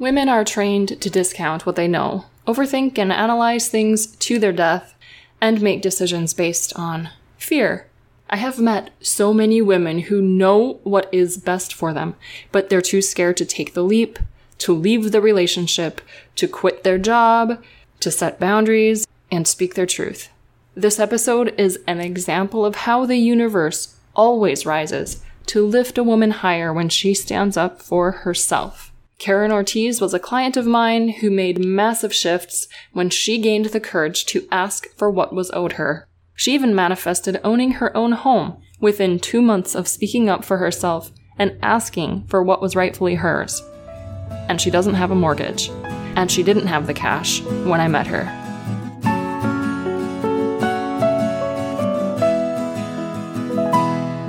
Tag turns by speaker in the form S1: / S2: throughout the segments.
S1: Women are trained to discount what they know, overthink and analyze things to their death, and make decisions based on fear. I have met so many women who know what is best for them, but they're too scared to take the leap, to leave the relationship, to quit their job, to set boundaries, and speak their truth. This episode is an example of how the universe always rises to lift a woman higher when she stands up for herself. Karen Ortiz was a client of mine who made massive shifts when she gained the courage to ask for what was owed her. She even manifested owning her own home within two months of speaking up for herself and asking for what was rightfully hers. And she doesn't have a mortgage. And she didn't have the cash when I met her.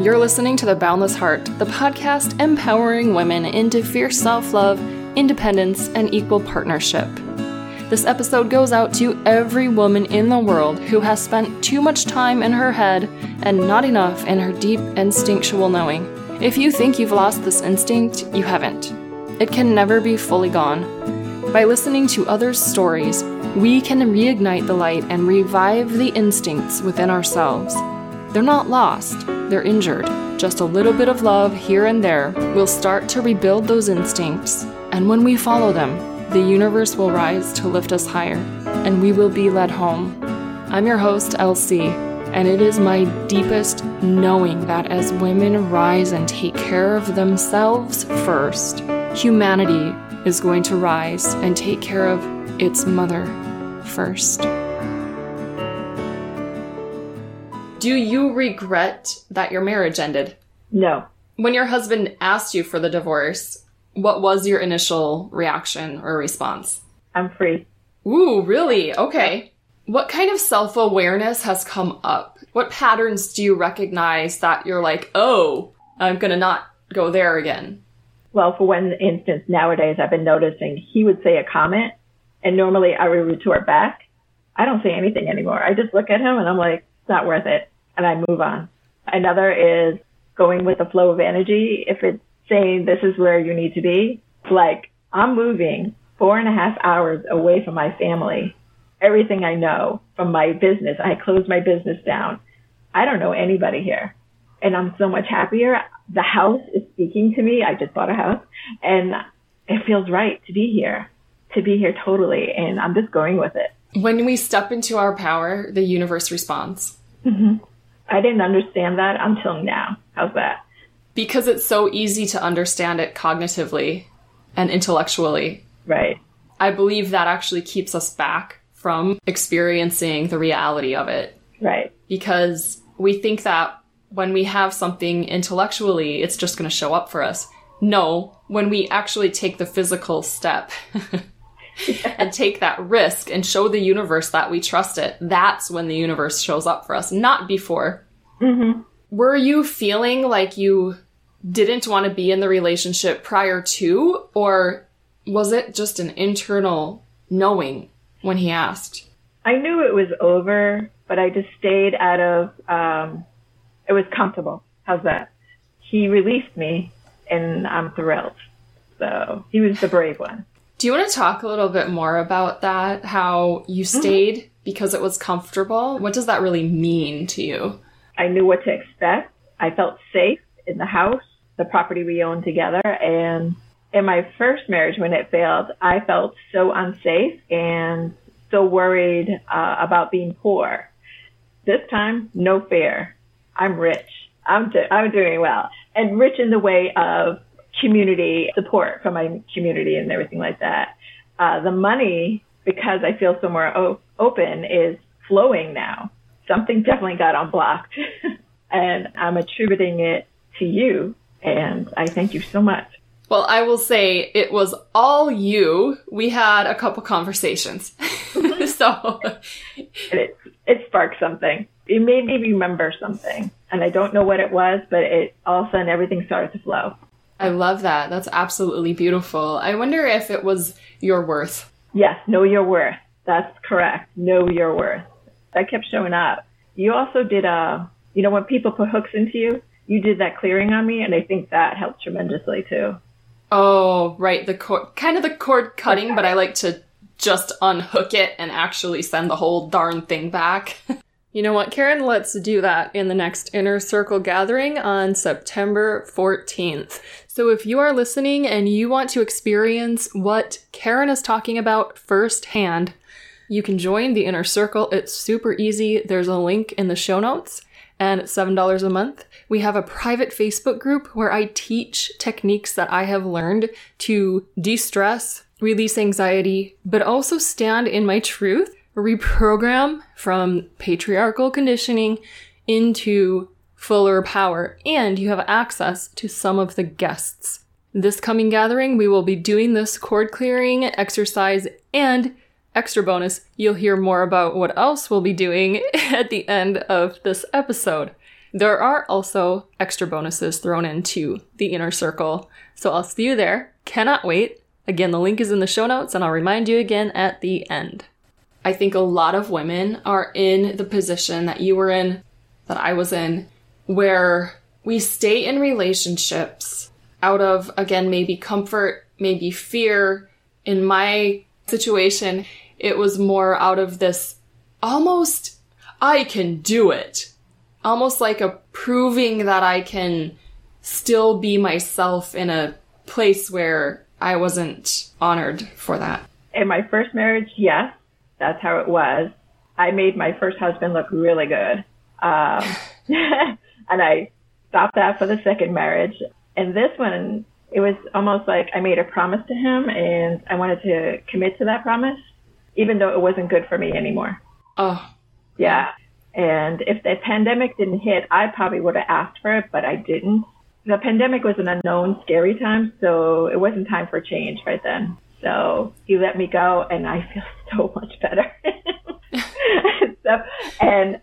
S1: You're listening to The Boundless Heart, the podcast empowering women into fierce self love, independence, and equal partnership. This episode goes out to every woman in the world who has spent too much time in her head and not enough in her deep instinctual knowing. If you think you've lost this instinct, you haven't. It can never be fully gone. By listening to others' stories, we can reignite the light and revive the instincts within ourselves. They're not lost, they're injured. Just a little bit of love here and there will start to rebuild those instincts, and when we follow them, the universe will rise to lift us higher, and we will be led home. I'm your host, Elsie, and it is my deepest knowing that as women rise and take care of themselves first, humanity is going to rise and take care of its mother first. Do you regret that your marriage ended?
S2: No.
S1: When your husband asked you for the divorce, what was your initial reaction or response?
S2: I'm free.
S1: Ooh, really? Okay. What kind of self awareness has come up? What patterns do you recognize that you're like, oh, I'm gonna not go there again?
S2: Well, for one instance, nowadays I've been noticing he would say a comment and normally I would retort back. I don't say anything anymore. I just look at him and I'm like, it's not worth it and I move on. Another is going with the flow of energy. If it's saying this is where you need to be, like I'm moving four and a half hours away from my family, everything I know from my business. I closed my business down. I don't know anybody here and I'm so much happier. The house is speaking to me. I just bought a house and it feels right to be here, to be here totally. And I'm just going with it.
S1: When we step into our power, the universe responds.
S2: Mm-hmm. I didn't understand that until now. How's that?
S1: Because it's so easy to understand it cognitively and intellectually.
S2: Right.
S1: I believe that actually keeps us back from experiencing the reality of it.
S2: Right.
S1: Because we think that when we have something intellectually, it's just going to show up for us. No, when we actually take the physical step and take that risk and show the universe that we trust it, that's when the universe shows up for us, not before.
S2: Mm-hmm.
S1: Were you feeling like you didn't want to be in the relationship prior to, or was it just an internal knowing when he asked?
S2: I knew it was over, but I just stayed out of, um, it was comfortable. How's that? He released me and I'm thrilled. So he was the brave one.
S1: Do you want to talk a little bit more about that? How you mm-hmm. stayed mm-hmm. because it was comfortable? What does that really mean to you?
S2: I knew what to expect. I felt safe in the house, the property we owned together. And in my first marriage, when it failed, I felt so unsafe and so worried uh, about being poor. This time, no fear. I'm rich. I'm, do- I'm doing well. And rich in the way of community support from my community and everything like that. Uh, the money, because I feel so more o- open, is flowing now. Something definitely got unblocked, and I'm attributing it to you. And I thank you so much.
S1: Well, I will say it was all you. We had a couple conversations. so
S2: it, it sparked something. It made me remember something. And I don't know what it was, but it all of a sudden everything started to flow.
S1: I love that. That's absolutely beautiful. I wonder if it was your worth.
S2: Yes, know your worth. That's correct. Know your worth. That kept showing up. You also did a, uh, you know, when people put hooks into you, you did that clearing on me, and I think that helped tremendously too.
S1: Oh, right. The cord, kind of the cord cutting, but I like to just unhook it and actually send the whole darn thing back. you know what, Karen? Let's do that in the next Inner Circle gathering on September 14th. So if you are listening and you want to experience what Karen is talking about firsthand, you can join the Inner Circle. It's super easy. There's a link in the show notes and it's $7 a month. We have a private Facebook group where I teach techniques that I have learned to de stress, release anxiety, but also stand in my truth, reprogram from patriarchal conditioning into fuller power, and you have access to some of the guests. This coming gathering, we will be doing this cord clearing exercise and extra bonus, you'll hear more about what else we'll be doing at the end of this episode. There are also extra bonuses thrown into the inner circle, so I'll see you there. Cannot wait. Again, the link is in the show notes, and I'll remind you again at the end. I think a lot of women are in the position that you were in, that I was in, where we stay in relationships out of, again, maybe comfort, maybe fear. In my situation, it was more out of this almost, I can do it almost like a proving that I can still be myself in a place where I wasn't honored for that.
S2: In my first marriage, yes, that's how it was. I made my first husband look really good. Um, and I stopped that for the second marriage. And this one, it was almost like I made a promise to him and I wanted to commit to that promise, even though it wasn't good for me anymore.
S1: Oh.
S2: Yeah. And if the pandemic didn't hit, I probably would have asked for it, but I didn't. The pandemic was an unknown, scary time, so it wasn't time for change right then. So he let me go, and I feel so much better. so, and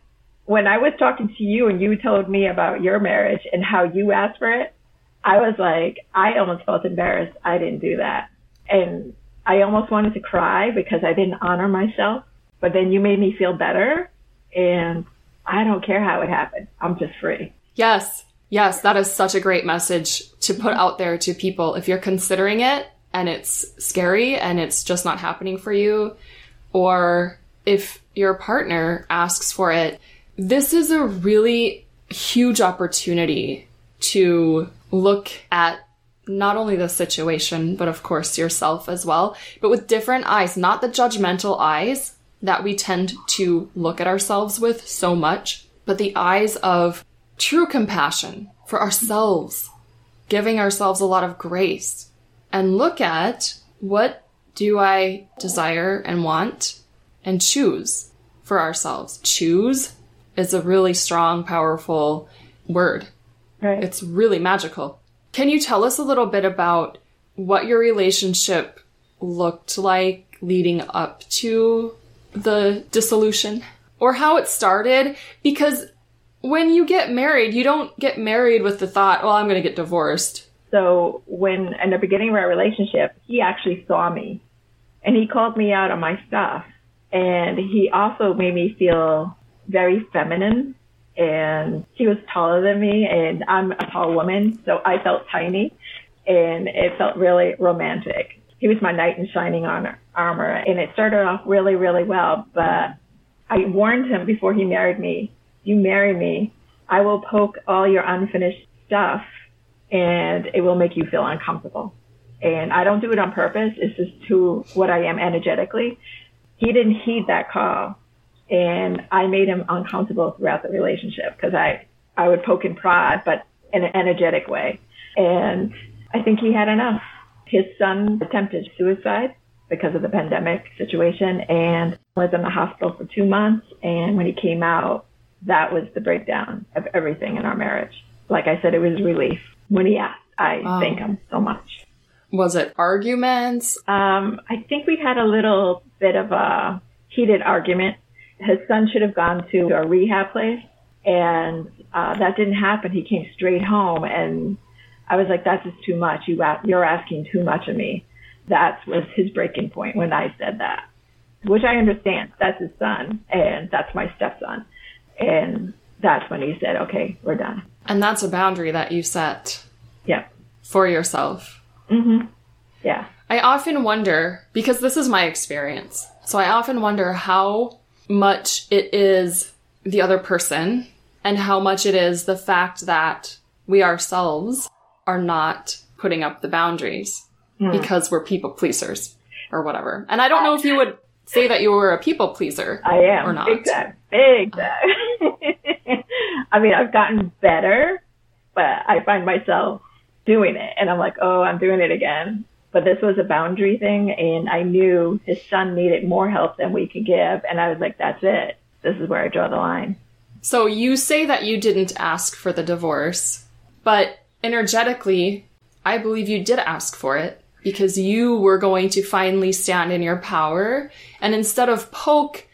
S2: when I was talking to you and you told me about your marriage and how you asked for it, I was like, I almost felt embarrassed. I didn't do that. And I almost wanted to cry because I didn't honor myself. But then you made me feel better and I don't care how it happened. I'm just free.
S1: Yes. Yes, that is such a great message to put out there to people. If you're considering it and it's scary and it's just not happening for you, or if your partner asks for it, this is a really huge opportunity to look at not only the situation, but of course yourself as well, but with different eyes, not the judgmental eyes, that we tend to look at ourselves with so much, but the eyes of true compassion for ourselves, giving ourselves a lot of grace, and look at what do I desire and want and choose for ourselves. Choose is a really strong, powerful word.
S2: Right.
S1: It's really magical. Can you tell us a little bit about what your relationship looked like leading up to the dissolution or how it started because when you get married, you don't get married with the thought, well, I'm going to get divorced.
S2: So when in the beginning of our relationship, he actually saw me and he called me out on my stuff. And he also made me feel very feminine and he was taller than me and I'm a tall woman. So I felt tiny and it felt really romantic he was my knight in shining armor, and it started off really, really well. But I warned him before he married me, "You marry me, I will poke all your unfinished stuff, and it will make you feel uncomfortable." And I don't do it on purpose. It's just who what I am energetically. He didn't heed that call, and I made him uncomfortable throughout the relationship because I I would poke and prod, but in an energetic way. And I think he had enough. His son attempted suicide because of the pandemic situation and was in the hospital for two months. And when he came out, that was the breakdown of everything in our marriage. Like I said, it was relief. When he asked, I oh. thank him so much.
S1: Was it arguments?
S2: Um, I think we had a little bit of a heated argument. His son should have gone to a rehab place, and uh, that didn't happen. He came straight home, and I was like, that's just too much. You, you're asking too much of me. That was his breaking point when I said that, which I understand. That's his son and that's my stepson. And that's when he said, okay, we're done.
S1: And that's a boundary that you set.
S2: Yeah.
S1: For yourself.
S2: hmm Yeah.
S1: I often wonder, because this is my experience, so I often wonder how much it is the other person and how much it is the fact that we ourselves are not putting up the boundaries because we're people pleasers or whatever. And I don't know if you would say that you were a people pleaser.
S2: I am.
S1: Or not.
S2: Big time. Big time. I mean, I've gotten better, but I find myself doing it and I'm like, oh, I'm doing it again. But this was a boundary thing and I knew his son needed more help than we could give. And I was like, that's it. This is where I draw the line.
S1: So you say that you didn't ask for the divorce, but energetically, I believe you did ask for it because you were going to finally stand in your power. And instead of poke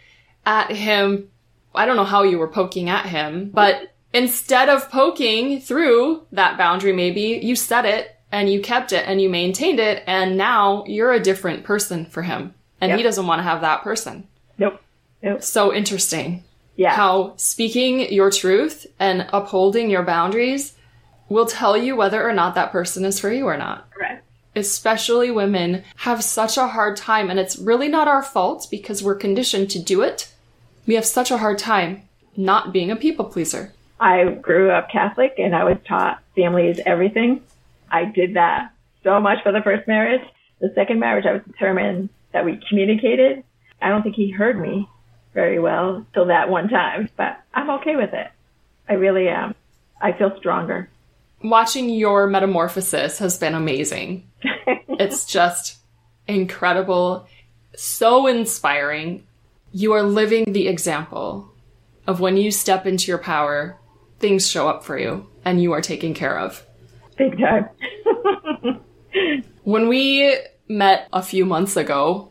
S1: at him, I don't know how you were poking at him, but instead of poking through that boundary, maybe you set it and you kept it and you maintained it. And now you're a different person for him. And he doesn't want to have that person.
S2: Nope. Nope.
S1: So interesting
S2: Yeah.
S1: how speaking your truth and upholding your boundaries will tell you whether or not that person is for you or not.
S2: Correct.
S1: Especially women have such a hard time, and it's really not our fault because we're conditioned to do it. We have such a hard time not being a people pleaser.
S2: I grew up Catholic and I was taught family is everything. I did that so much for the first marriage. The second marriage, I was determined that we communicated. I don't think he heard me very well till that one time, but I'm okay with it. I really am. I feel stronger.
S1: Watching your metamorphosis has been amazing. it's just incredible, so inspiring. You are living the example of when you step into your power, things show up for you and you are taken care of.
S2: Big time.
S1: When we met a few months ago,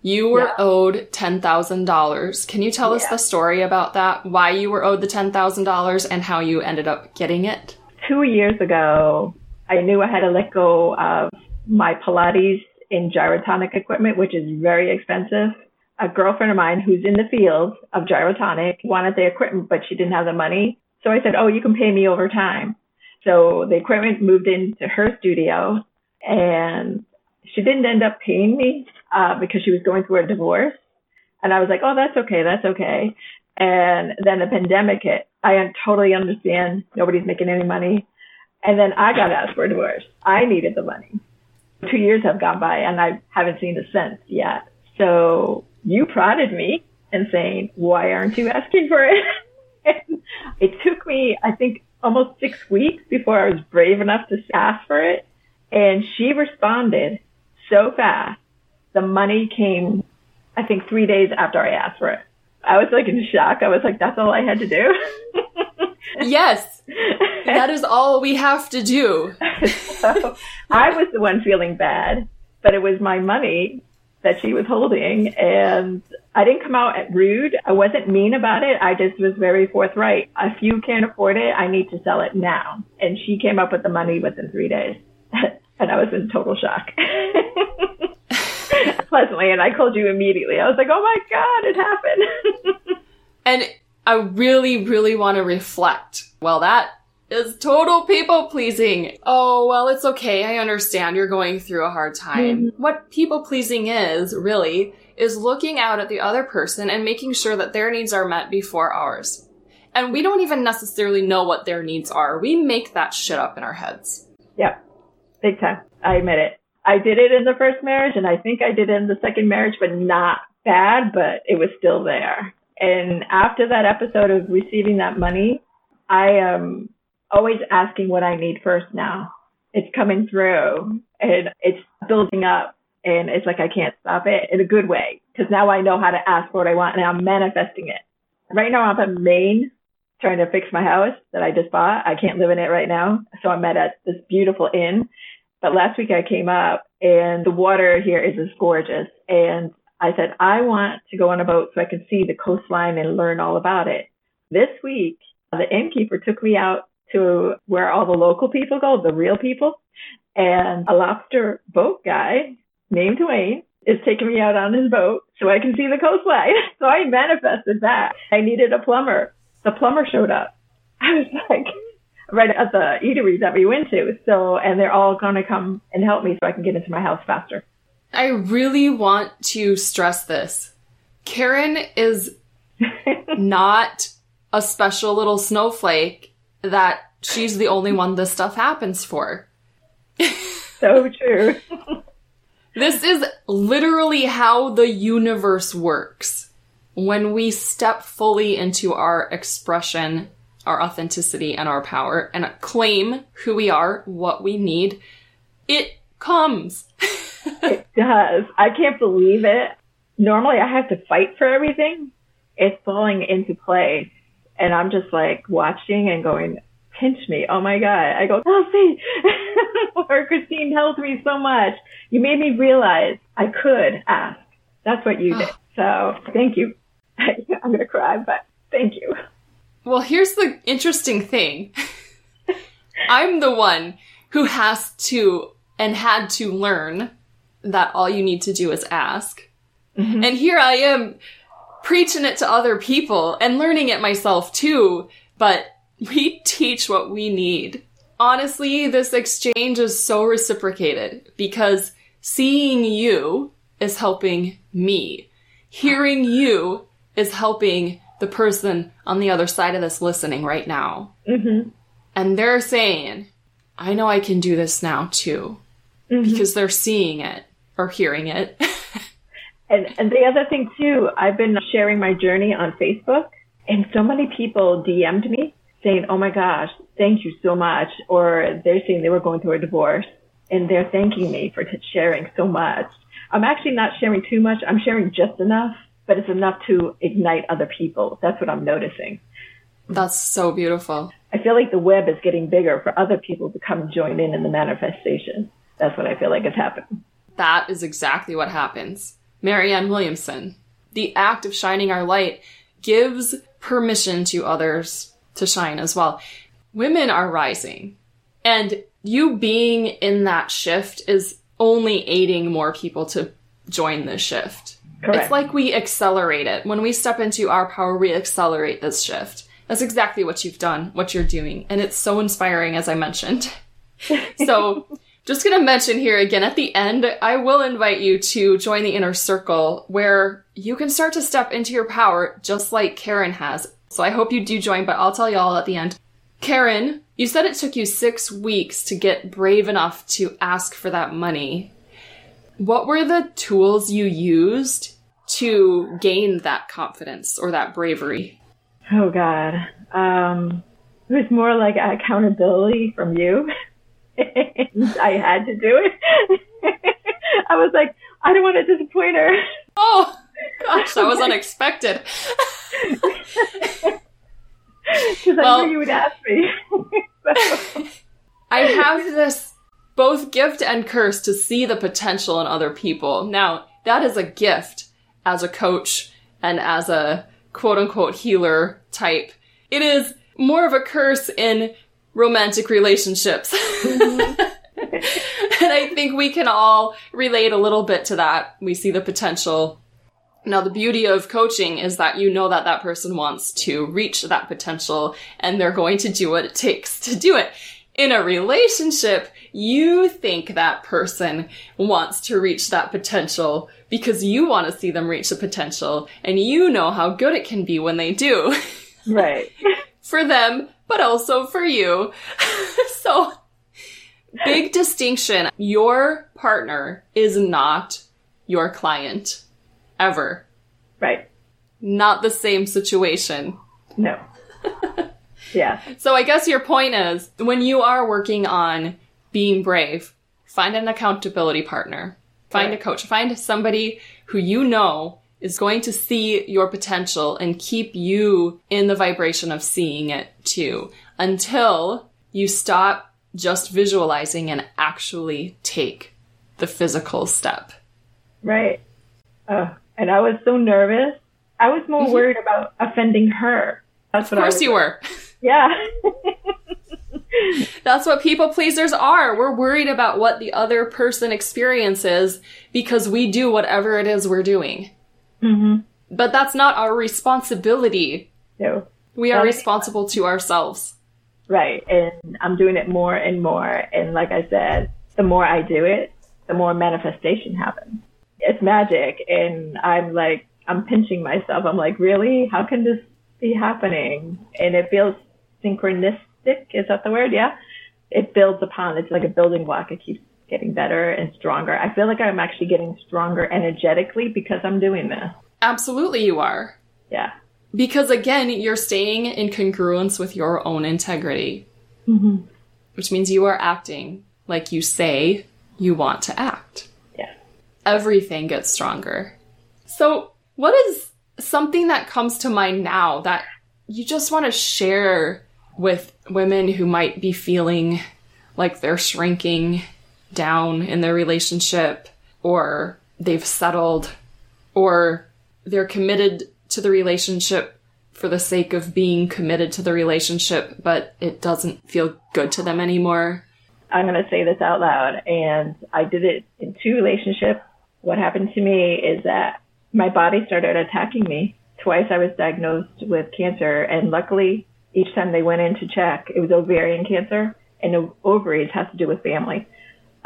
S1: you were
S2: Yeah.
S1: owed $10,000. Can you tell us the story about that? Why you were owed the $10,000 and how you ended up getting it?
S2: Two years ago, I knew I had to let go of my Pilates and gyrotonic equipment, which is very expensive. A girlfriend of mine who's in the field of gyrotonic wanted the equipment, but she didn't have the money. So I said, Oh, you can pay me over time. So the equipment moved into her studio and she didn't end up paying me uh, because she was going through a divorce. And I was like, Oh, that's okay. That's okay. And then the pandemic hit. I totally understand. Nobody's making any money. And then I got asked for a divorce. I needed the money. Two years have gone by and I haven't seen a cent yet. So you prodded me and saying, why aren't you asking for it? And it took me, I think, almost six weeks before I was brave enough to ask for it. And she responded so fast. The money came, I think, three days after I asked for it. I was like in shock. I was like, that's all I had to do.
S1: Yes, that is all we have to do.
S2: so I was the one feeling bad, but it was my money that she was holding. And I didn't come out at rude. I wasn't mean about it. I just was very forthright. If you can't afford it, I need to sell it now. And she came up with the money within three days. and I was in total shock. Pleasantly. And I called you immediately. I was like, oh my God, it happened.
S1: And I really, really want to reflect. Well, that is total people pleasing. Oh, well, it's okay. I understand you're going through a hard time. Mm-hmm. What people pleasing is, really, is looking out at the other person and making sure that their needs are met before ours. And we don't even necessarily know what their needs are. We make that shit up in our heads.
S2: Yep. Big time. I admit it. I did it in the first marriage and I think I did it in the second marriage, but not bad, but it was still there. And after that episode of receiving that money, I am always asking what I need first now. It's coming through and it's building up and it's like I can't stop it in a good way because now I know how to ask for what I want and I'm manifesting it. Right now I'm in Maine trying to fix my house that I just bought. I can't live in it right now. So I'm at this beautiful inn. But last week I came up and the water here is just gorgeous. And I said, I want to go on a boat so I can see the coastline and learn all about it. This week, the innkeeper took me out to where all the local people go, the real people. And a lobster boat guy named Wayne is taking me out on his boat so I can see the coastline. So I manifested that. I needed a plumber. The plumber showed up. I was like, right at the eateries that we went to. So, and they're all going to come and help me so I can get into my house faster.
S1: I really want to stress this. Karen is not a special little snowflake that she's the only one this stuff happens for.
S2: so true.
S1: this is literally how the universe works. When we step fully into our expression, our authenticity, and our power, and claim who we are, what we need, it comes.
S2: it does. I can't believe it. Normally I have to fight for everything. It's falling into place. And I'm just like watching and going, pinch me. Oh my God. I go, Elsie, or Christine helped me so much. You made me realize I could ask. That's what you did. So thank you. I'm going to cry, but thank you.
S1: Well, here's the interesting thing. I'm the one who has to and had to learn that all you need to do is ask. Mm-hmm. And here I am preaching it to other people and learning it myself too, but we teach what we need. Honestly, this exchange is so reciprocated because seeing you is helping me. Hearing you is helping the person on the other side of this listening right now. Mm-hmm. And they're saying, I know I can do this now too. Mm-hmm. Because they're seeing it or hearing it.
S2: and and the other thing too, I've been sharing my journey on Facebook and so many people DM'd me saying, "Oh my gosh, thank you so much," or they're saying they were going through a divorce and they're thanking me for t- sharing so much. I'm actually not sharing too much. I'm sharing just enough, but it's enough to ignite other people. That's what I'm noticing.
S1: That's so beautiful.
S2: I feel like the web is getting bigger for other people to come join in in the manifestation. That's what I feel like is happening.
S1: That is exactly what happens. Marianne Williamson. The act of shining our light gives permission to others to shine as well. Women are rising. And you being in that shift is only aiding more people to join this shift. Correct. It's like we accelerate it. When we step into our power, we accelerate this shift. That's exactly what you've done, what you're doing. And it's so inspiring, as I mentioned. so just gonna mention here again at the end, I will invite you to join the inner circle where you can start to step into your power just like Karen has. So I hope you do join, but I'll tell y'all at the end. Karen, you said it took you six weeks to get brave enough to ask for that money. What were the tools you used to gain that confidence or that bravery?
S2: Oh God. Um, it was more like accountability from you. I had to do it. I was like, I don't want to disappoint her.
S1: Oh, gosh, that was unexpected.
S2: Because well, I knew you would ask me.
S1: so. I have this both gift and curse to see the potential in other people. Now, that is a gift as a coach and as a quote unquote healer type. It is more of a curse in romantic relationships. Mm-hmm. and I think we can all relate a little bit to that. We see the potential. Now, the beauty of coaching is that you know that that person wants to reach that potential and they're going to do what it takes to do it. In a relationship, you think that person wants to reach that potential because you want to see them reach the potential and you know how good it can be when they do.
S2: Right.
S1: For them, but also for you. so, big distinction. Your partner is not your client. Ever.
S2: Right.
S1: Not the same situation.
S2: No. yeah.
S1: So I guess your point is when you are working on being brave, find an accountability partner, find right. a coach, find somebody who you know is going to see your potential and keep you in the vibration of seeing it too until you stop just visualizing and actually take the physical step.
S2: Right. Uh, and I was so nervous. I was more mm-hmm. worried about offending her.
S1: That's what of course you were.
S2: Yeah.
S1: That's what people pleasers are. We're worried about what the other person experiences because we do whatever it is we're doing. Mm-hmm. But that's not our responsibility.
S2: No.
S1: We are responsible to ourselves.
S2: Right. And I'm doing it more and more. And like I said, the more I do it, the more manifestation happens. It's magic. And I'm like, I'm pinching myself. I'm like, really? How can this be happening? And it feels synchronistic. Is that the word? Yeah. It builds upon, it's like a building block. It keeps getting better and stronger. I feel like I'm actually getting stronger energetically because I'm doing this.
S1: Absolutely, you are.
S2: Yeah.
S1: Because again, you're staying in congruence with your own integrity,
S2: Mm-hmm.
S1: which means you are acting like you say you want to act.
S2: Yeah.
S1: Everything gets stronger. So, what is something that comes to mind now that you just want to share with women who might be feeling like they're shrinking down in their relationship or they've settled or they're committed to the relationship for the sake of being committed to the relationship, but it doesn't feel good to them anymore.
S2: I'm going to say this out loud, and I did it in two relationships. What happened to me is that my body started attacking me. Twice I was diagnosed with cancer, and luckily, each time they went in to check, it was ovarian cancer, and ovaries has to do with family.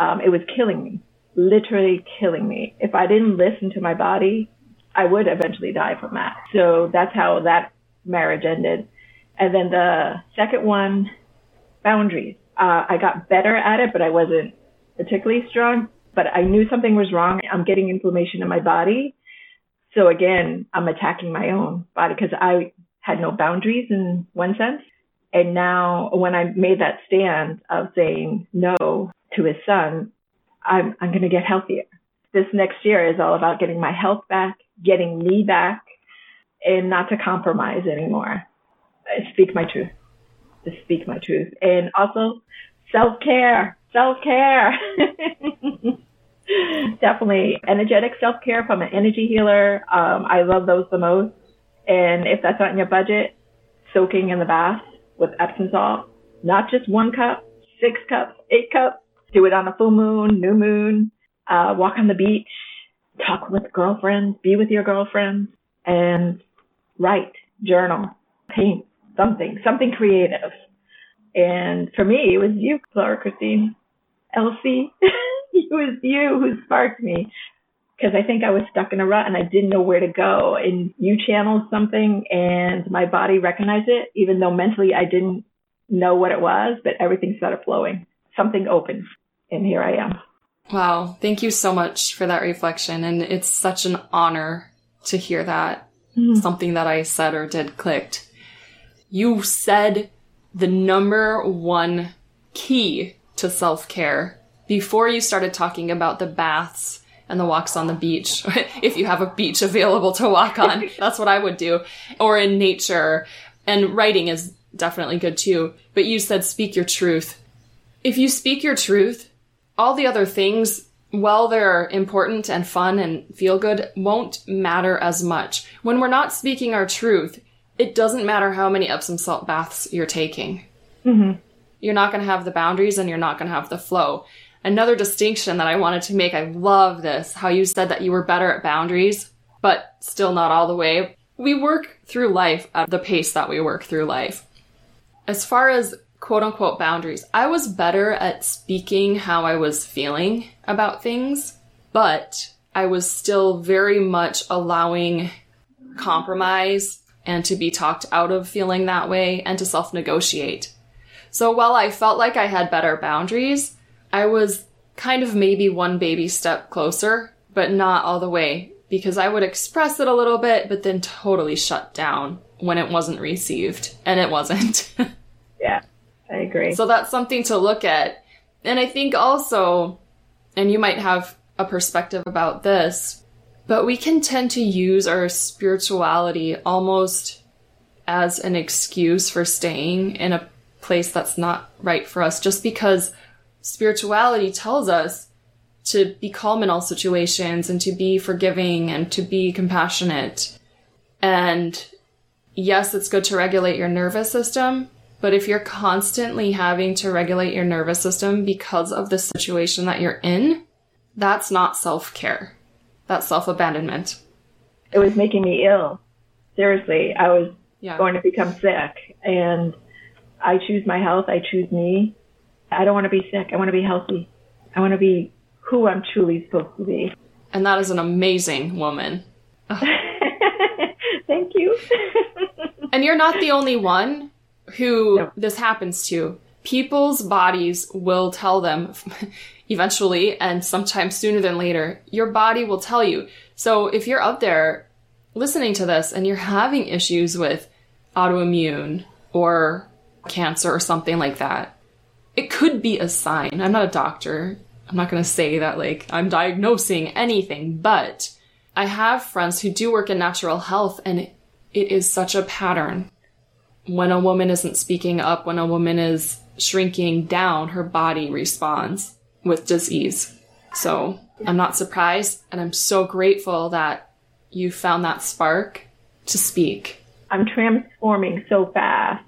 S2: Um, it was killing me, literally killing me. If I didn't listen to my body, I would eventually die from that. So that's how that marriage ended. And then the second one, boundaries. Uh, I got better at it, but I wasn't particularly strong. But I knew something was wrong. I'm getting inflammation in my body. So again, I'm attacking my own body because I had no boundaries in one sense. And now when I made that stand of saying no to his son, I'm, I'm going to get healthier. This next year is all about getting my health back, getting me back, and not to compromise anymore. I speak my truth. To speak my truth. And also self care. Self care. Definitely energetic self care from an energy healer. Um, I love those the most. And if that's not in your budget, soaking in the bath with Epsom salt, not just one cup, six cups, eight cups. Do it on a full moon, new moon. Uh, walk on the beach, talk with girlfriends, be with your girlfriends, and write, journal, paint, something, something creative. And for me, it was you, Clara Christine, Elsie. it was you who sparked me because I think I was stuck in a rut and I didn't know where to go. And you channeled something, and my body recognized it, even though mentally I didn't know what it was, but everything started flowing. Something opened, and here I am.
S1: Wow. Thank you so much for that reflection. And it's such an honor to hear that mm-hmm. something that I said or did clicked. You said the number one key to self care before you started talking about the baths and the walks on the beach. if you have a beach available to walk on, that's what I would do. Or in nature. And writing is definitely good too. But you said speak your truth. If you speak your truth, all the other things, while they're important and fun and feel good, won't matter as much. When we're not speaking our truth, it doesn't matter how many Epsom salt baths you're taking. Mm-hmm. You're not going to have the boundaries and you're not going to have the flow. Another distinction that I wanted to make, I love this, how you said that you were better at boundaries, but still not all the way. We work through life at the pace that we work through life. As far as quote unquote boundaries, I was better at speaking how I was feeling about things, but I was still very much allowing compromise and to be talked out of feeling that way and to self negotiate. So while I felt like I had better boundaries, I was kind of maybe one baby step closer, but not all the way because I would express it a little bit, but then totally shut down when it wasn't received. And it wasn't.
S2: Yeah, I agree.
S1: So that's something to look at. And I think also, and you might have a perspective about this, but we can tend to use our spirituality almost as an excuse for staying in a place that's not right for us just because spirituality tells us to be calm in all situations and to be forgiving and to be compassionate. And yes, it's good to regulate your nervous system, but if you're constantly having to regulate your nervous system because of the situation that you're in, that's not self care. That's self abandonment.
S2: it was making me ill. Seriously, I was
S1: Yeah.
S2: going to become sick. And I choose my health. I choose me. I don't want to be sick. I want to be healthy. I want to be who I'm truly supposed to be.
S1: And that is an amazing woman.
S2: Thank you.
S1: and you're not the only one who this happens to. People's bodies will tell them eventually, and sometimes sooner than later, your body will tell you. So if you're out there listening to this and you're having issues with autoimmune or cancer or something like that, it could be a sign. I'm not a doctor. I'm not going to say that like I'm diagnosing anything, but I have friends who do work in natural health and it is such a pattern. When a woman isn't speaking up, when a woman is shrinking down, her body responds with disease. So I'm not surprised and I'm so grateful that you found that spark to speak.
S2: I'm transforming so fast.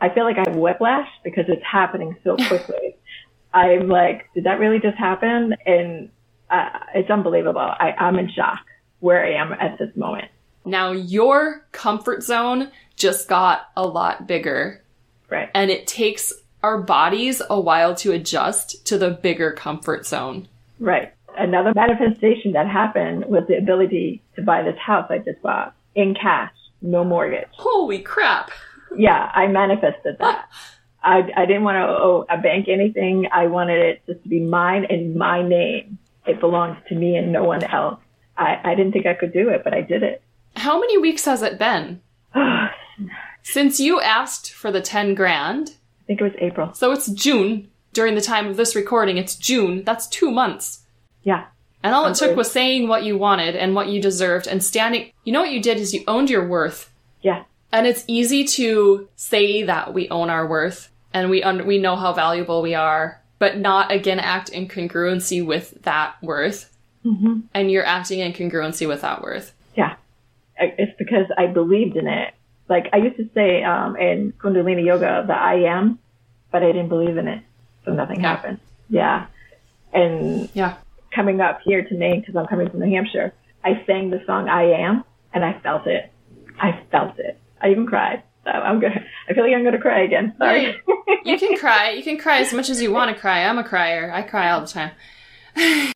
S2: I feel like I have whiplash because it's happening so quickly. I'm like, did that really just happen? And uh, it's unbelievable. I, I'm in shock where I am at this moment.
S1: Now, your comfort zone just got a lot bigger.
S2: Right.
S1: And it takes our bodies a while to adjust to the bigger comfort zone.
S2: Right. Another manifestation that happened was the ability to buy this house I just bought in cash, no mortgage.
S1: Holy crap.
S2: Yeah, I manifested that. I, I didn't want to owe a bank anything. I wanted it just to be mine in my name. It belongs to me and no one else. I, I didn't think I could do it, but I did it.
S1: How many weeks has it been? Since you asked for the 10 grand.
S2: I think it was April.
S1: So it's June. During the time of this recording, it's June. That's two months.
S2: Yeah.
S1: And all it took was saying what you wanted and what you deserved and standing. You know what you did is you owned your worth.
S2: Yeah.
S1: And it's easy to say that we own our worth and we un- we know how valuable we are, but not again act in congruency with that worth.
S2: Mm-hmm.
S1: And you're acting in congruency with that worth.
S2: Yeah. It's because I believed in it. Like I used to say um, in Kundalini Yoga, the I am, but I didn't believe in it. So nothing
S1: Yeah.
S2: happened. Yeah. And
S1: Yeah.
S2: coming up here to Maine, because I'm coming from New Hampshire, I sang the song I Am, and I felt it. I felt it. I even cried. So I'm good. I feel like I'm going to cry again. Sorry.
S1: You can cry. You can cry as much as you want to cry. I'm a crier. I cry all the time.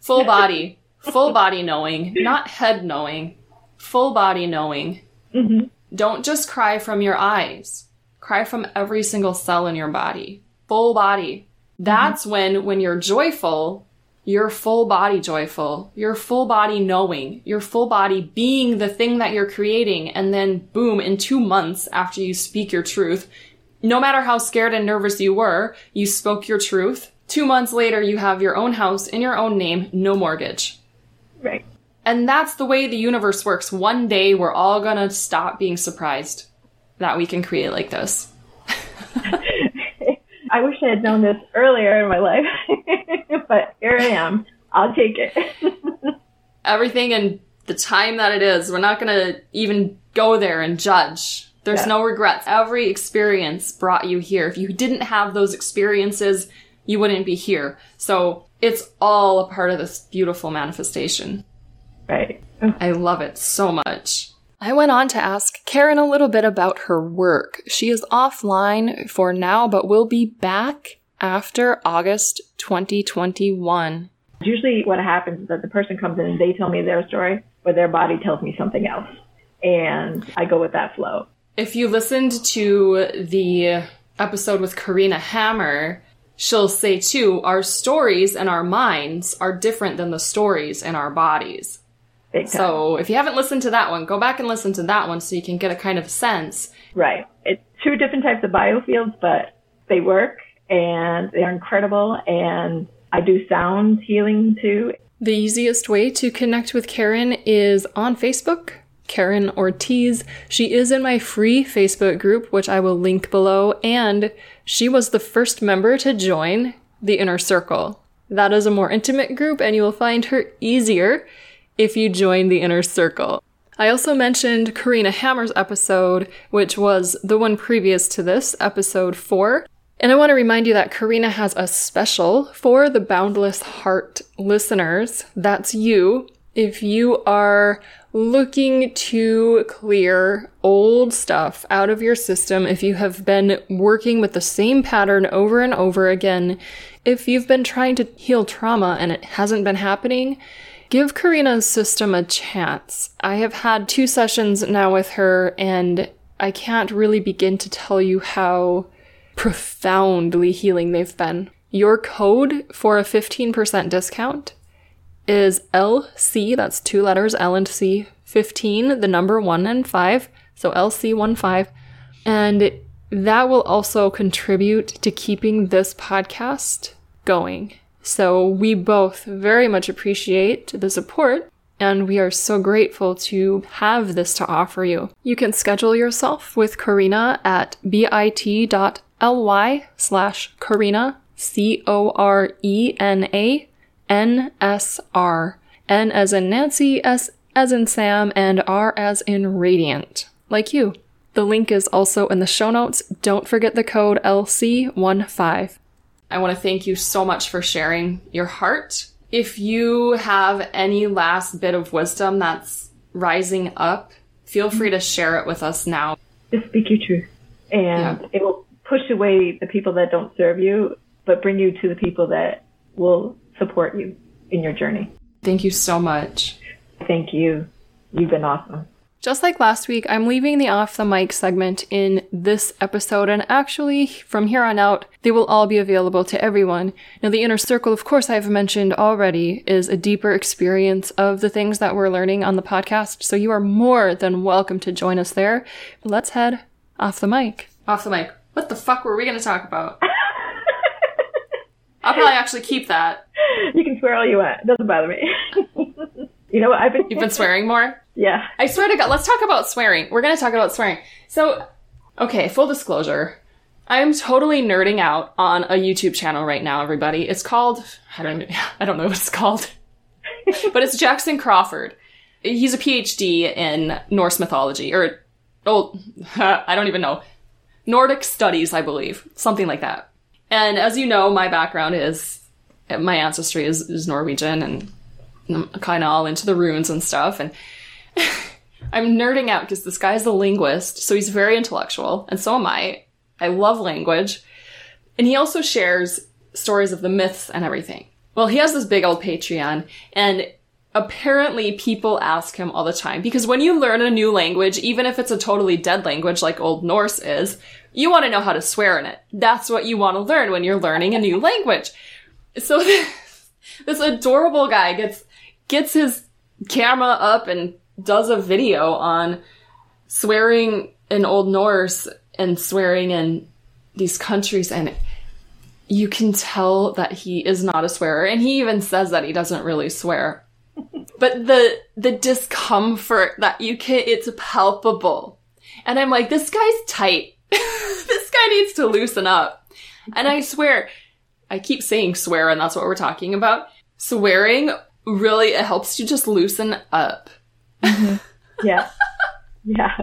S1: Full body. Full body knowing, not head knowing. Full body knowing.
S2: hmm
S1: Don't just cry from your eyes. Cry from every single cell in your body. Full body. Mm-hmm. That's when, when you're joyful, you're full body joyful. You're full body knowing. You're full body being the thing that you're creating. And then boom, in two months after you speak your truth, no matter how scared and nervous you were, you spoke your truth. Two months later, you have your own house in your own name, no mortgage.
S2: Right.
S1: And that's the way the universe works. One day we're all gonna stop being surprised that we can create like this.
S2: I wish I had known this earlier in my life, but here I am. I'll take it.
S1: Everything and the time that it is, we're not gonna even go there and judge. There's
S2: Yeah.
S1: no regrets. Every experience brought you here. If you didn't have those experiences, you wouldn't be here. So it's all a part of this beautiful manifestation.
S2: Right.
S1: I love it so much. I went on to ask Karen a little bit about her work. She is offline for now, but will be back after August 2021.
S2: Usually what happens is that the person comes in and they tell me their story, but their body tells me something else. And I go with that flow.
S1: If you listened to the episode with Corena Hammer, she'll say too, our stories and our minds are different than the stories in our bodies.
S2: Big time.
S1: So if you haven't listened to that one, go back and listen to that one so you can get a kind of sense.
S2: Right. It's two different types of biofields, but they work and they're incredible. And I do sound healing too.
S1: The easiest way to connect with Karen is on Facebook, Karen Ortiz. She is in my free Facebook group, which I will link below, and she was the first member to join the Inner Circle. That is a more intimate group, and you will find her easier if you join the Inner Circle. I also mentioned Corena Hammer's episode, which was the one previous to this, episode 4. And I want to remind you that Corena has a special for the Boundless Heart listeners. That's you. If you are looking to clear old stuff out of your system, if you have been working with the same pattern over and over again, if you've been trying to heal trauma and it hasn't been happening, give Corena's system a chance. I have had two sessions now with her, and I can't really begin to tell you how profoundly healing they've been. Your code for a 15% discount is LC, that's two letters, L and C, 15, the number 1 and 5, so LC15. And that will also contribute to keeping this podcast going. So we both very much appreciate the support and we are so grateful to have this to offer you. You can schedule yourself with Corena at bit.ly slash Corena, C O R E N A NSR. As in Nancy, S as in Sam, and R as in Radiant. Like you. The link is also in the show notes. Don't forget the code LC15. I want to thank you so much for sharing your heart. If you have any last bit of wisdom that's rising up, feel free to share it with us now.
S2: Just speak your truth. And yeah. it will push away the people that don't serve you, but bring you to the people that will support you in your journey.
S1: Thank you so much.
S2: Thank you. You've been awesome.
S1: Just like last week, I'm leaving the off the mic segment in this episode, and actually, from here on out, they will all be available to everyone. Now, the inner circle, of course, I've mentioned already, is a deeper experience of the things that we're learning on the podcast, so you are more than welcome to join us there. Let's head off the mic. Off the mic. What the fuck were we going to talk about? I'll probably actually keep that.
S2: You can swear all you want. It doesn't bother me. you know what? I've been.
S1: You've been swearing more.
S2: Yeah.
S1: I swear to God. Let's talk about swearing. We're gonna talk about swearing. So, okay. Full disclosure. I'm totally nerding out on a YouTube channel right now. Everybody. It's called. I don't. I don't know what it's called. but it's Jackson Crawford. He's a PhD in Norse mythology, or oh, I don't even know. Nordic studies, I believe, something like that. And as you know, my background is my ancestry is, is Norwegian and kind of all into the runes and stuff. And I'm nerding out because this guy's a linguist, so he's very intellectual, and so am I. I love language. And he also shares stories of the myths and everything. Well, he has this big old Patreon, and apparently people ask him all the time because when you learn a new language, even if it's a totally dead language like Old Norse is, you want to know how to swear in it. That's what you want to learn when you're learning a new language. So this adorable guy gets gets his camera up and does a video on swearing in Old Norse and swearing in these countries and you can tell that he is not a swearer and he even says that he doesn't really swear. but the the discomfort that you can it's palpable. And I'm like this guy's tight this guy needs to loosen up. And I swear, I keep saying swear, and that's what we're talking about. Swearing really it helps you just loosen up.
S2: Mm-hmm. Yeah. yeah.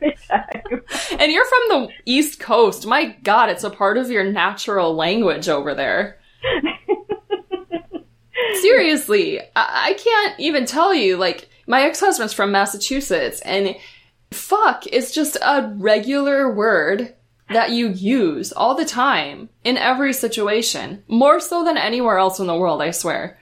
S1: and you're from the East Coast. My God, it's a part of your natural language over there. Seriously, I-, I can't even tell you. Like, my ex husband's from Massachusetts, and fuck is just a regular word that you use all the time in every situation, more so than anywhere else in the world, I swear.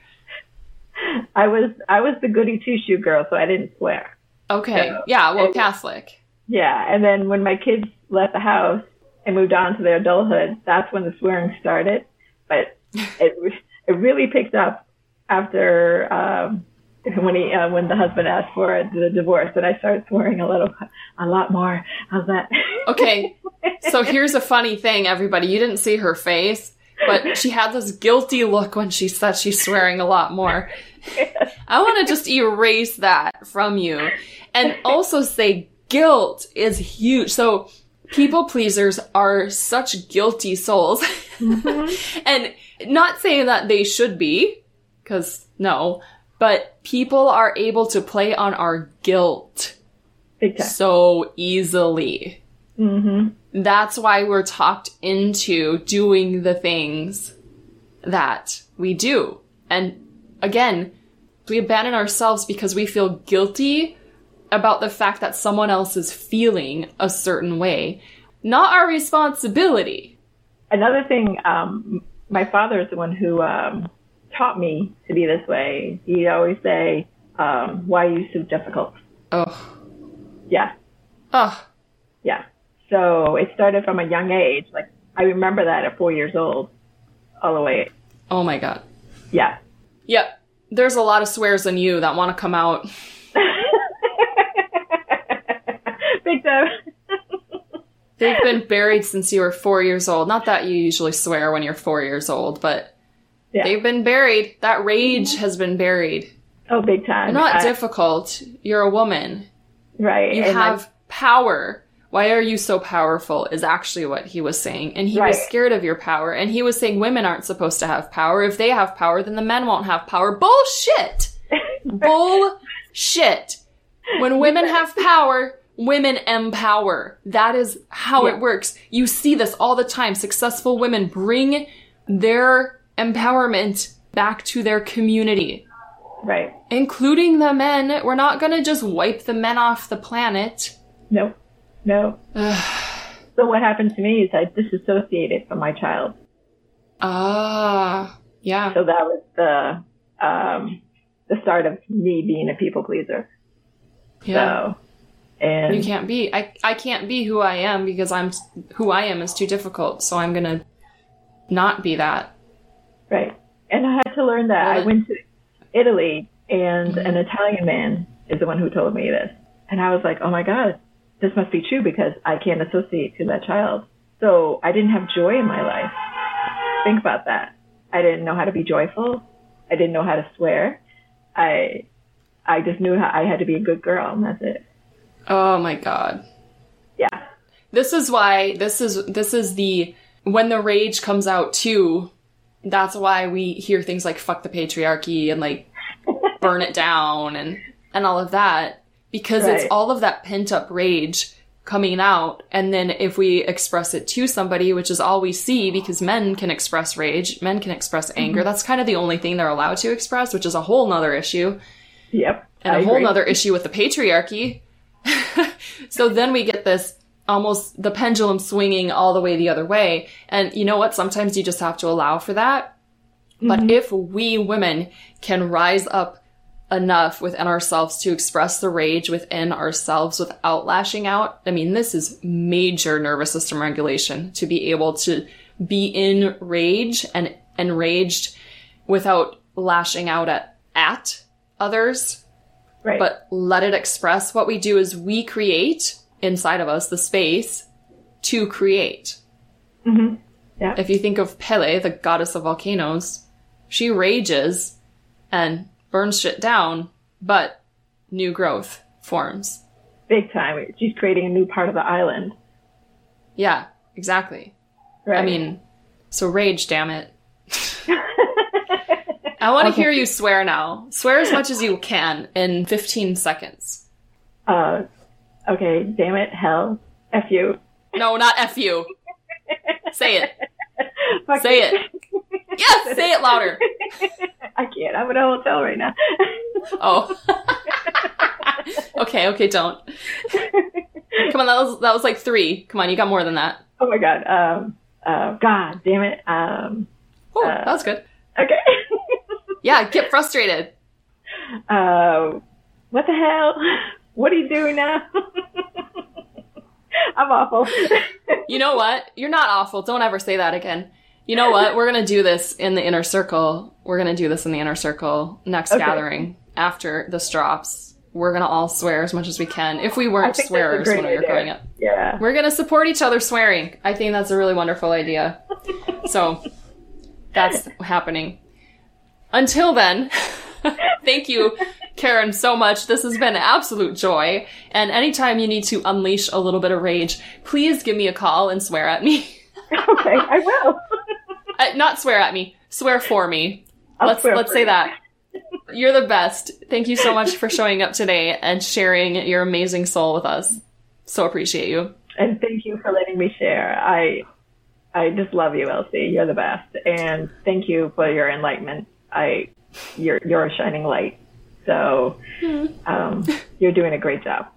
S2: I was I was the goody two shoe girl, so I didn't swear.
S1: Okay. So, yeah, well, and, Catholic.
S2: Yeah, and then when my kids left the house and moved on to their adulthood, that's when the swearing started. But it it really picked up after um, when he uh, when the husband asked for the divorce, and I started swearing a little, a lot more. How's that?
S1: okay, so here's a funny thing, everybody. You didn't see her face, but she had this guilty look when she said she's swearing a lot more. I want to just erase that from you, and also say guilt is huge. So people pleasers are such guilty souls, mm-hmm. and not saying that they should be, because no but people are able to play on our guilt so easily.
S2: Mm-hmm.
S1: That's why we're talked into doing the things that we do. And again, We abandon ourselves because we feel guilty about the fact that someone else is feeling a certain way. Not our responsibility.
S2: Another thing, um, my father is the one who um, taught me to be this way. He'd always say, um, "Why are you so difficult?"
S1: Oh,
S2: Yeah,
S1: oh,
S2: yeah. So it started from a young age. Like I remember that at four years old, all the way.
S1: oh my god.
S2: Yeah.
S1: Yep. There's a lot of swears in you that want to come out.
S2: Big time.
S1: They've been buried since you were four years old. Not that you usually swear when you're four years old, but
S2: Yeah.
S1: they've been buried. That rage has been buried.
S2: Oh, big time.
S1: You're not
S2: I-
S1: difficult. You're a woman.
S2: right.
S1: You
S2: and,
S1: have power. Why are you so powerful? Is actually what he was saying. And he was scared of your power. And he was saying women aren't supposed to have power. If they have power, then the men won't have power. Bullshit! Bullshit! When women have power, women empower. That is how
S2: Yeah.
S1: it works. You see this all the time. Successful women bring their empowerment back to their community
S2: right.
S1: including the men. We're not gonna just wipe the men off the planet.
S2: No. No. so what happened to me is I disassociated from my child.
S1: Ah, yeah.
S2: So that was the um, the start of me being a people pleaser.
S1: Yeah.
S2: So, and
S1: You can't be. I, I can't be who I am because I'm who I am is too difficult. So I'm gonna not be that.
S2: right, and I had to learn that. I went to Italy, and an Italian man is the one who told me this, and I was like, oh my god, this must be true because I can't associate to that child. So I didn't have joy in my life. Think about that. I didn't know how to be joyful. I didn't know how to swear. I I just knew how I had to be a good girl, and that's it.
S1: Oh my god.
S2: Yeah.
S1: This is why this is this is the when the rage comes out too. That's why we hear things like "fuck the patriarchy" and like "burn it down" and and all of that because it's all of that pent up rage coming out. And then if we express it to somebody, which is all we see, because men can express rage, men can express mm-hmm. anger. That's kind of the only thing they're allowed to express, which is a whole nother issue
S2: Yep.
S1: and
S2: I
S1: a whole
S2: agree.
S1: nother issue with the patriarchy. so then we get this almost the pendulum swinging all the way the other way. And you know what? Sometimes you just have to allow for that. But mm-hmm. if we women can rise up enough within ourselves to express the rage within ourselves without lashing out, I mean, this is major nervous system regulation to be able to be in rage and enraged without lashing out at, at others
S2: Right.
S1: but let it express. What we do is we create inside of us the space to create. Mm-hmm.
S2: Yeah.
S1: If you think of Pele, the goddess of volcanoes, she rages and burns shit down, but new growth forms.
S2: big time. She's creating a new part of the island.
S1: Yeah, exactly.
S2: Right.
S1: I mean, so rage, damn it. I want to
S2: Okay.
S1: hear you swear now. Swear as much as you can in 15 seconds.
S2: uh, okay, damn it, hell, f you.
S1: No, not F you. Say it.
S2: Fuck
S1: Say it. Yes, say it louder.
S2: I can't. I'm in a hotel right now.
S1: Oh. okay, okay, don't. Come on, that was that was like three. Come on, you got more than that.
S2: oh my god. Um. Uh. God damn it. Um.
S1: Oh,
S2: Uh,
S1: that was good.
S2: Okay.
S1: Yeah, get frustrated.
S2: uh. What the hell? What are you doing now? I'm awful.
S1: You know what? You're not awful. Don't ever say that again. You know what? We're gonna do this in the inner circle. We're gonna do this in the inner circle next
S2: Okay.
S1: gathering after this drops. We're gonna all swear as much as we can. If we weren't swearers when we were
S2: idea.
S1: growing up.
S2: yeah.
S1: We're gonna support each other swearing. I think that's a really wonderful idea. So that's happening. Until then, thank you, Karen, so much. This has been an absolute joy. And anytime you need to unleash a little bit of rage, please give me a call and swear at me.
S2: Okay, I will.
S1: Uh, not swear at me, swear for me.
S2: I'll
S1: let's let's say
S2: you.
S1: that. You're the best. Thank you so much for showing up today and sharing your amazing soul with us. So appreciate you.
S2: And thank you for letting me share. I I just love you, LC. You're the best. And thank you for your enlightenment. I you're you're a shining light. So um, you're doing a great job.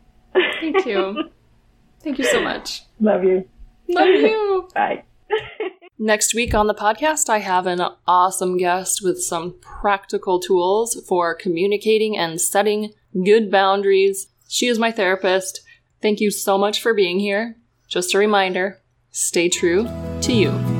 S1: Thank you. Thank you so much.
S2: Love you.
S1: Love you.
S2: Bye.
S1: Next week on the podcast, I have an awesome guest with some practical tools for communicating and setting good boundaries. She is my therapist. Thank you so much for being here. Just a reminder stay true to you.